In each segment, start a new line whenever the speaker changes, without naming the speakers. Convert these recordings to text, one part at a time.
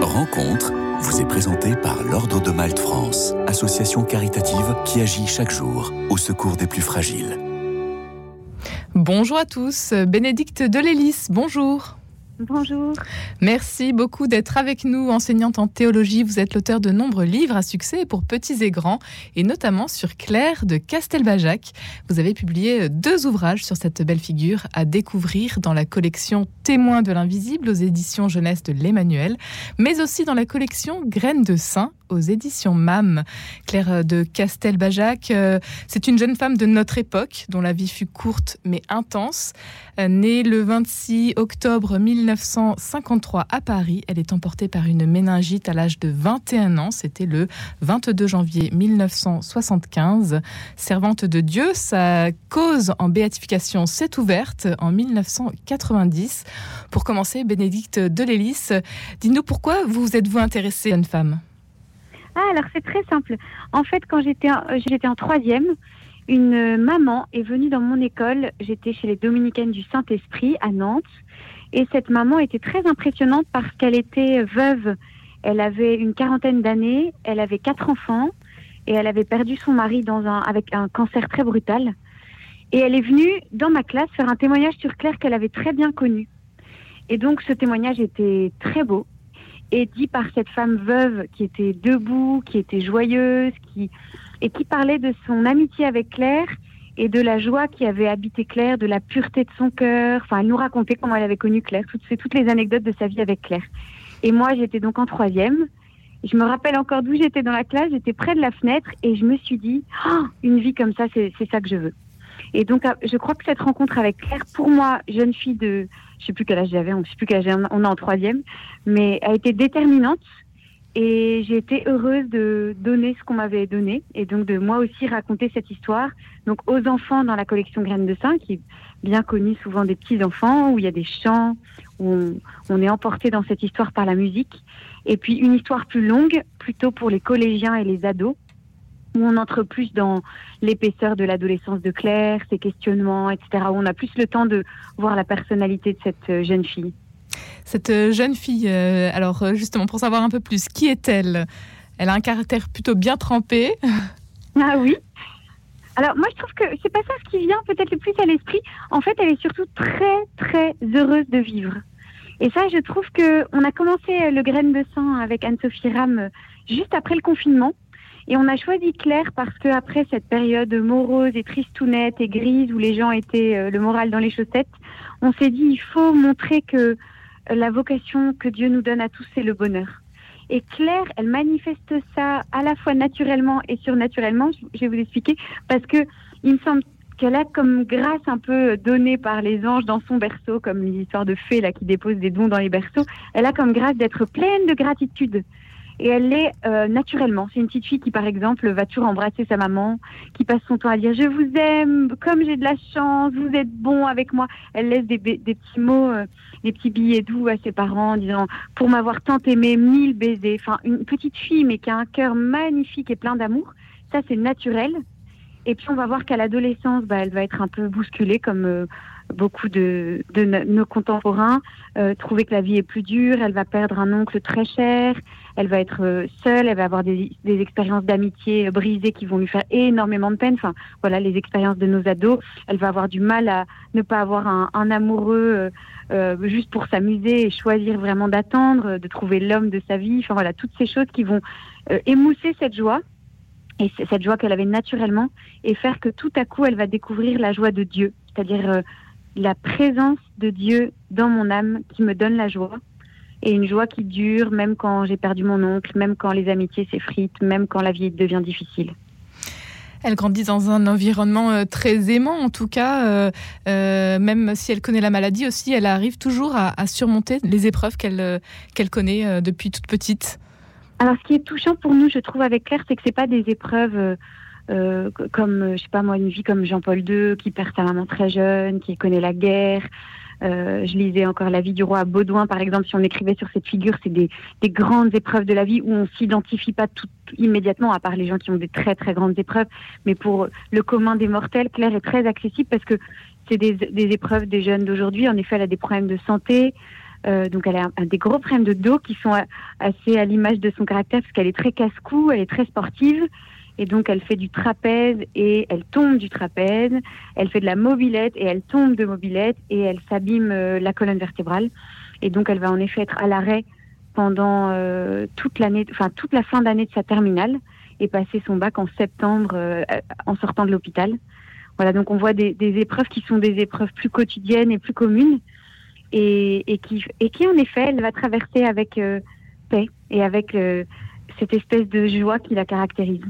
Rencontre vous est présentée par l'Ordre de Malte France, association caritative qui agit chaque jour au secours des plus fragiles.
Bonjour à tous, Bénédicte Delélis, bonjour.
Bonjour.
Merci beaucoup d'être avec nous, enseignante en théologie. Vous êtes l'auteur de nombreux livres à succès pour petits et grands, et notamment sur Claire de Castelbajac. Vous avez publié deux ouvrages sur cette belle figure à découvrir dans la collection Témoins de l'invisible aux éditions jeunesse de l'Emmanuel, mais aussi dans la collection Graines de Saint aux éditions MAM. Claire de Castelbajac, euh, c'est une jeune femme de notre époque dont la vie fut courte mais intense. Euh, née le 26 octobre 1953 à Paris, elle est emportée par une méningite à l'âge de 21 ans. C'était le 22 janvier 1975. Servante de Dieu, sa cause en béatification s'est ouverte en 1990. Pour commencer, Bénédicte Delélis, dis-nous pourquoi vous êtes-vous intéressée jeune femme?
Ah, alors c'est très simple. En fait, quand j'étais en, euh, j'étais en troisième, une maman est venue dans mon école. J'étais chez les Dominicaines du Saint-Esprit à Nantes. Et cette maman était très impressionnante parce qu'elle était veuve. Elle avait une quarantaine d'années, elle avait quatre enfants et elle avait perdu son mari dans un, avec un cancer très brutal. Et elle est venue dans ma classe faire un témoignage sur Claire qu'elle avait très bien connu. Et donc ce témoignage était très beau et dit par cette femme veuve qui était debout, qui était joyeuse, qui et qui parlait de son amitié avec Claire et de la joie qui avait habité Claire, de la pureté de son cœur. Enfin, elle nous racontait comment elle avait connu Claire, toutes, les anecdotes de sa vie avec Claire. Et moi, j'étais donc en troisième. Je me rappelle encore d'où j'étais dans la classe. J'étais près de la fenêtre et je me suis dit, oh, une vie comme ça, c'est ça que je veux. Et donc, je crois que cette rencontre avec Claire, pour moi, jeune fille de, je sais plus quel âge j'avais, on ne sait plus quel âge on est en troisième, mais a été déterminante. Et j'ai été heureuse de donner ce qu'on m'avait donné et donc de moi aussi raconter cette histoire donc aux enfants dans la collection Graines de Saint, qui est bien connue souvent des petits enfants où il y a des chants où on est emporté dans cette histoire par la musique et puis une histoire plus longue plutôt pour les collégiens et les ados où on entre plus dans l'épaisseur de l'adolescence de Claire, ses questionnements, etc., où on a plus le temps de voir la personnalité de cette euh, jeune fille.
Cette euh, jeune fille, euh, alors justement pour savoir un peu plus, qui est-elle? Elle a un caractère plutôt bien trempé.
Ah oui alors moi je trouve que c'est pas ça ce qui vient peut-être le plus à l'esprit. En fait, elle est surtout très très heureuse de vivre. Et ça, je trouve que on a commencé le graine de sang avec Anne-Sophie Ram juste après le confinement. Et on a choisi Claire parce que après cette période morose et tristounette et grise où les gens étaient euh, le moral dans les chaussettes, on s'est dit il faut montrer que euh, la vocation que Dieu nous donne à tous c'est le bonheur. Et Claire, elle manifeste ça à la fois naturellement et surnaturellement. Je vais vous expliquer parce que il me semble qu'elle a comme grâce un peu donnée par les anges dans son berceau, comme les histoires de fées là qui déposent des dons dans les berceaux. Elle a comme grâce d'être pleine de gratitude et elle l'est euh, naturellement. C'est une petite fille qui, par exemple, va toujours embrasser sa maman, qui passe son temps à dire je vous aime, comme j'ai de la chance, vous êtes bon avec moi. Elle laisse des, des petits mots, euh, des petits billets doux à ses parents, en disant pour m'avoir tant aimé, mille baisers. Enfin, une petite fille, mais qui a un cœur magnifique et plein d'amour. Ça, c'est naturel. Et puis, on va voir qu'à l'adolescence, bah, elle va être un peu bousculée, comme euh, beaucoup de, de, nos contemporains, euh, trouver que la vie est plus dure, elle va perdre un oncle très cher, elle va être euh, seule, elle va avoir des, expériences d'amitié brisées qui vont lui faire énormément de peine. Enfin, voilà les expériences de nos ados. Elle va avoir du mal à ne pas avoir un, amoureux euh, euh juste pour s'amuser et choisir vraiment d'attendre, de trouver l'homme de sa vie. Enfin voilà, toutes ces choses qui vont émousser cette joie et cette joie qu'elle avait naturellement et faire que tout à coup elle va découvrir la joie de Dieu, c'est-à-dire la présence de Dieu dans mon âme qui me donne la joie. Et une joie qui dure même quand j'ai perdu mon oncle, même quand les amitiés s'effritent, même quand la vie devient difficile.
Elle grandit dans un environnement euh, très aimant, en tout cas, euh, euh, même si elle connaît la maladie aussi, elle arrive toujours à, à surmonter les épreuves qu'elle euh, qu'elle connaît depuis toute petite.
Alors, ce qui est touchant pour nous, je trouve, avec Claire, c'est que c'est pas des épreuves euh, comme, je sais pas moi, une vie comme Jean-Paul II, qui perd sa maman très jeune, qui connaît la guerre. Euh, je lisais encore la vie du roi Baudouin, par exemple, si on écrivait sur cette figure, c'est des, des, grandes épreuves de la vie où on s'identifie pas tout, immédiatement, à part les gens qui ont des très très grandes épreuves. Mais pour le commun des mortels, Claire est très accessible parce que c'est des, des épreuves des jeunes d'aujourd'hui. En effet, elle a des problèmes de santé. Euh, donc elle a des gros problèmes de dos qui sont assez à l'image de son caractère parce qu'elle est très casse-cou, elle est très sportive. Et donc elle fait du trapèze et elle tombe du trapèze. Elle fait de la mobilette et elle tombe de mobilette et elle s'abîme euh, la colonne vertébrale. Et donc elle va en effet être à l'arrêt pendant euh, toute l'année, enfin toute la fin d'année de sa terminale et passer son bac en septembre en sortant de l'hôpital. Voilà, donc on voit des, des, épreuves qui sont des épreuves plus quotidiennes et plus communes et, qui, et qui, en effet, elle va traverser avec euh, paix et avec euh, cette espèce de joie qui la caractérise.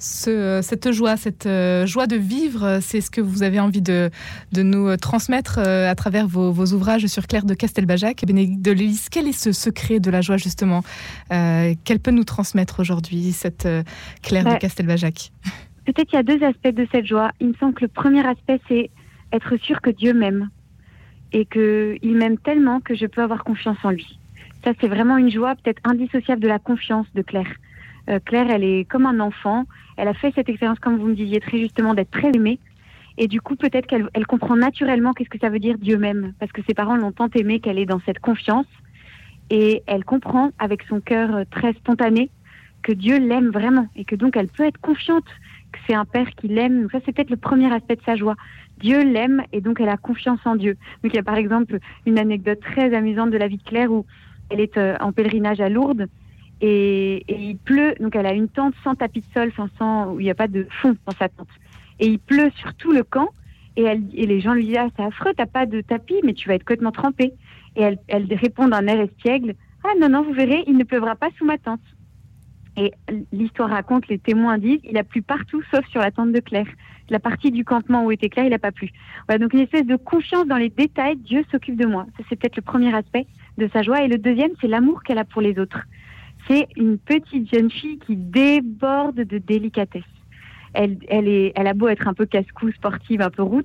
Ce, cette joie, cette euh, joie de vivre, c'est ce que vous avez envie de, de nous transmettre à travers vos, vos, ouvrages sur Claire de Castelbajac. Bénédicte de Lélis, quel est ce secret de la joie justement Qu'elle peut nous transmettre aujourd'hui, cette Claire de bah, Castelbajac?
Peut-être qu'il y a deux aspects de cette joie. Il me semble que le premier aspect, c'est être sûr que Dieu m'aime et qu'il m'aime tellement que je peux avoir confiance en lui. Ça, c'est vraiment une joie peut-être indissociable de la confiance de Claire. Euh, Claire, elle est comme un enfant. Elle a fait cette expérience, comme vous me disiez très justement, d'être très aimée. Et du coup, peut-être qu'elle elle comprend naturellement qu'est-ce que ça veut dire Dieu même, parce que ses parents l'ont tant aimée qu'elle est dans cette confiance. Et elle comprend avec son cœur euh, très spontané que Dieu l'aime vraiment et que donc elle peut être confiante que c'est un père qui l'aime. Ça, c'est peut-être le premier aspect de sa joie. Dieu l'aime et donc elle a confiance en Dieu. Donc il y a par exemple une anecdote très amusante de la vie de Claire où elle est euh, en pèlerinage à Lourdes et, il pleut. Donc elle a une tente sans tapis de sol, sans, où il n'y a pas de fond dans sa tente. Et il pleut sur tout le camp et, elle, et les gens lui disent ah c'est affreux, t'as pas de tapis, mais tu vas être complètement trempé. Et elle, elle répond d'un air espiègle ah non non vous verrez, il ne pleuvra pas sous ma tente. Et l'histoire raconte, les témoins disent, il a plu partout sauf sur la tente de Claire. La partie du campement où était Claire, il n'a pas plu. Voilà, donc une espèce de confiance dans les détails, Dieu s'occupe de moi. Ça, c'est peut-être le premier aspect de sa joie. Et le deuxième, c'est l'amour qu'elle a pour les autres. C'est une petite jeune fille qui déborde de délicatesse. Elle, elle, est, elle a beau être un peu casse-cou, sportive, un peu roots,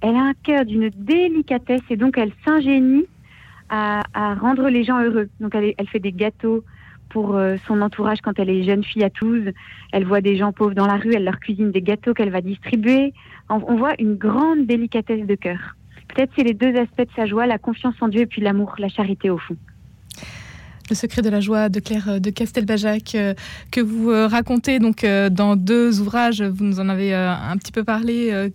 elle a un cœur d'une délicatesse et donc elle s'ingénie à, rendre les gens heureux. Donc elle, fait des gâteaux, pour euh, son entourage quand elle est jeune fille à Toulouse. Elle voit des gens pauvres dans la rue, elle leur cuisine des gâteaux qu'elle va distribuer. On voit une grande délicatesse de cœur. Peut-être c'est les deux aspects de sa joie, la confiance en Dieu et puis l'amour, la charité au fond.
Le secret de la joie de Claire euh, de Castelbajac euh, que vous euh, racontez donc dans deux ouvrages. Vous nous en avez un petit peu parlé.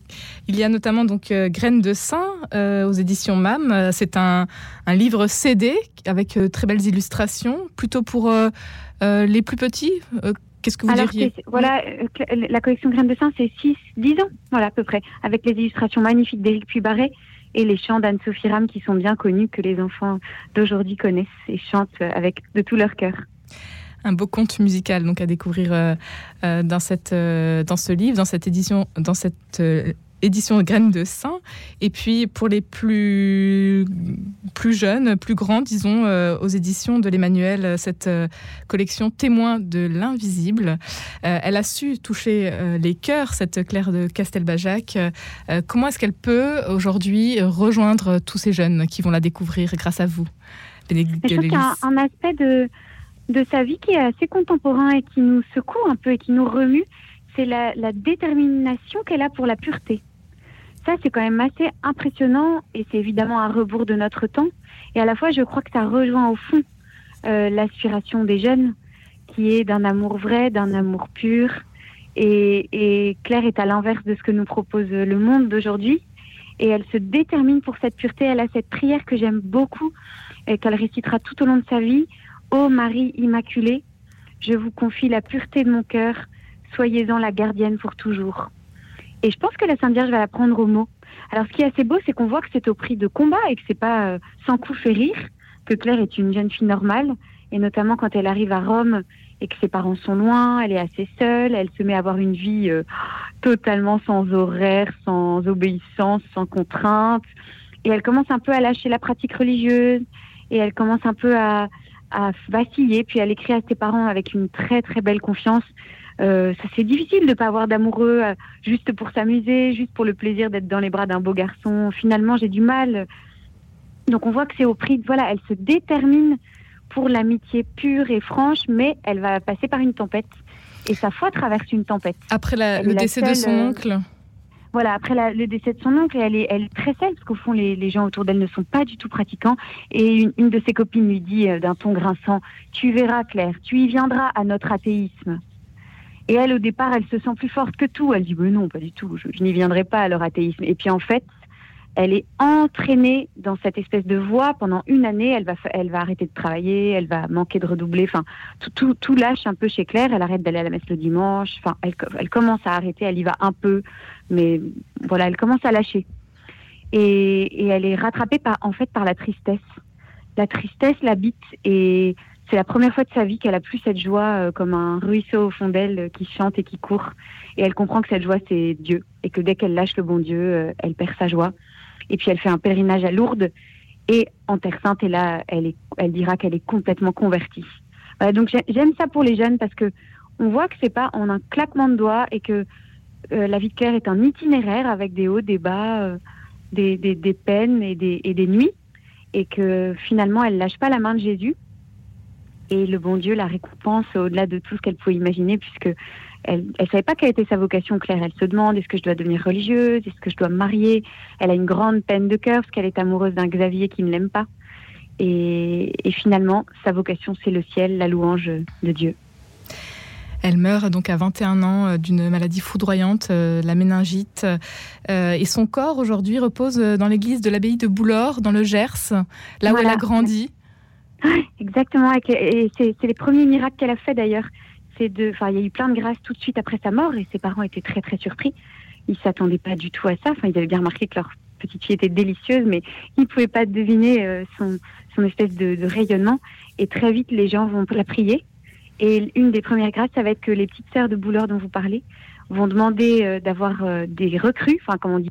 Il y a notamment donc Graines de Saint aux éditions MAM. C'est un, livre CD avec très belles illustrations, plutôt pour les plus petits. Qu'est-ce que vous diriez?
Voilà, la collection Graines de Saint, c'est 6-10 ans, voilà à peu près, avec les illustrations magnifiques d'Éric Puybarret et les chants d'Anne-Sophie Ram qui sont bien connus, que les enfants d'aujourd'hui connaissent et chantent avec de tout leur cœur.
Un beau conte musical donc à découvrir euh, euh, dans cette euh, dans ce livre dans cette édition dans cette édition Graines de Saint. Et puis pour les plus, plus jeunes, plus grands, disons, euh, aux éditions de l'Emmanuel, euh, cette euh, collection Témoins de l'invisible. elle a su toucher les cœurs, cette Claire de Castelbajac. comment est-ce qu'elle peut aujourd'hui rejoindre tous ces jeunes qui vont la découvrir grâce à vous
Bénédicte Je qu'il y a un, aspect de, de sa vie qui est assez contemporain et qui nous secoue un peu et qui nous remue c'est la, détermination qu'elle a pour la pureté. Ça, c'est quand même assez impressionnant et c'est évidemment un rebours de notre temps. Et à la fois, je crois que ça rejoint au fond euh, l'aspiration des jeunes, qui est d'un amour vrai, d'un amour pur. Et, Claire est à l'inverse de ce que nous propose le monde d'aujourd'hui. Et elle se détermine pour cette pureté. Elle a cette prière que j'aime beaucoup et qu'elle récitera tout au long de sa vie. Ô Marie Immaculée, je vous confie la pureté de mon cœur, soyez-en la gardienne pour toujours. Et je pense que la Sainte Vierge va la prendre au mot. Alors, ce qui est assez beau, c'est qu'on voit que c'est au prix de combat et que c'est pas euh, sans coup fait rire, que Claire est une jeune fille normale, et notamment quand elle arrive à Rome et que ses parents sont loin, elle est assez seule, elle se met à avoir une vie euh, totalement sans horaire, sans obéissance, sans contrainte, et elle commence un peu à lâcher la pratique religieuse, et elle commence un peu à, à vaciller, puis elle écrit à ses parents avec une très très belle confiance euh, c'est difficile de ne pas avoir d'amoureux euh, juste pour s'amuser, juste pour le plaisir d'être dans les bras d'un beau garçon. Finalement, j'ai du mal. Donc on voit que c'est au prix de... Voilà, elle se détermine pour l'amitié pure et franche, mais elle va passer par une tempête. Et sa foi traverse une tempête.
Après le décès de son euh, oncle
voilà, après le décès de son oncle, elle est, elle est très seule, parce qu'au fond, les, gens autour d'elle ne sont pas du tout pratiquants. Et une, de ses copines lui dit euh, d'un ton grinçant Tu verras, Claire, tu y viendras à notre athéisme. Et elle, au départ, elle se sent plus forte que tout. Elle dit Non, pas du tout, je n'y viendrai pas à leur athéisme. Et puis en fait, elle est entraînée dans cette espèce de voie pendant une année. Elle va, elle va arrêter de travailler, elle va manquer de redoubler. Enfin, tout, tout, lâche un peu chez Claire. Elle arrête d'aller à la messe le dimanche. Enfin, elle, elle, commence à arrêter. Elle y va un peu, mais voilà, elle commence à lâcher. Et, et elle est rattrapée par, en fait, par la tristesse. La tristesse l'habite et c'est la première fois de sa vie qu'elle a plus cette joie euh, comme un ruisseau au fond d'elle euh, qui chante et qui court. Et elle comprend que cette joie, c'est Dieu. Et que dès qu'elle lâche le bon Dieu, euh, elle perd sa joie. Et puis elle fait un pèlerinage à Lourdes et en Terre Sainte. Et là, elle, est, elle dira qu'elle est complètement convertie. donc j'aime ça pour les jeunes parce que on voit que c'est pas en un claquement de doigts et que euh, la vie de Claire est un itinéraire avec des hauts, des bas, euh, des, des, des, peines et des, et des nuits. Et que finalement, elle lâche pas la main de Jésus. Et le bon Dieu la récompense au-delà de tout ce qu'elle pouvait imaginer, puisque elle ne savait pas quelle était sa vocation claire. Elle se demande est-ce que je dois devenir religieuse? Est-ce que je dois me marier? Elle a une grande peine de cœur parce qu'elle est amoureuse d'un Xavier qui ne l'aime pas. Et, finalement, sa vocation, c'est le ciel, la louange de Dieu.
Elle meurt donc à 21 ans euh, d'une maladie foudroyante, euh, la méningite. Euh, et son corps aujourd'hui repose dans l'église de l'abbaye de Boulor, dans le Gers, là où elle a grandi.
Exactement, et c'est les premiers miracles qu'elle a fait d'ailleurs de, enfin, il y a eu plein de grâces tout de suite après sa mort et ses parents étaient très très surpris. Ils s'attendaient pas du tout à ça. Enfin, ils avaient bien remarqué que leur petite fille était délicieuse, mais ils ne pouvaient pas deviner euh, son, espèce de, rayonnement. Et très vite, les gens vont la prier. Et une des premières grâces, ça va être que les petites sœurs de Bouleur dont vous parlez vont demander euh, d'avoir euh, des recrues, enfin, comme on dit.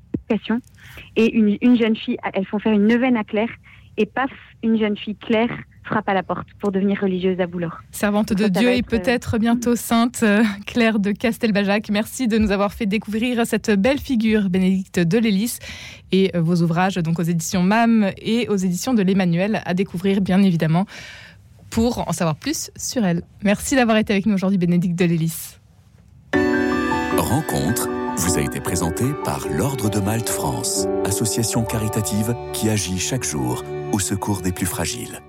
Et une, une jeune fille, elles font faire une neuvaine à Claire. Et paf, une jeune fille Claire frappe à la porte pour devenir religieuse à Boulor.
Servante de Dieu et peut-être bientôt sainte, euh, Claire de Castelbajac. Merci de nous avoir fait découvrir cette belle figure, Bénédicte de Lélis, et euh, vos ouvrages donc aux éditions MAM et aux éditions de l'Emmanuel à découvrir bien évidemment pour en savoir plus sur elle. Merci d'avoir été avec nous aujourd'hui, Bénédicte de Lélis.
Rencontre vous a été présentée par l'Ordre de Malte France, association caritative qui agit chaque jour au secours des plus fragiles.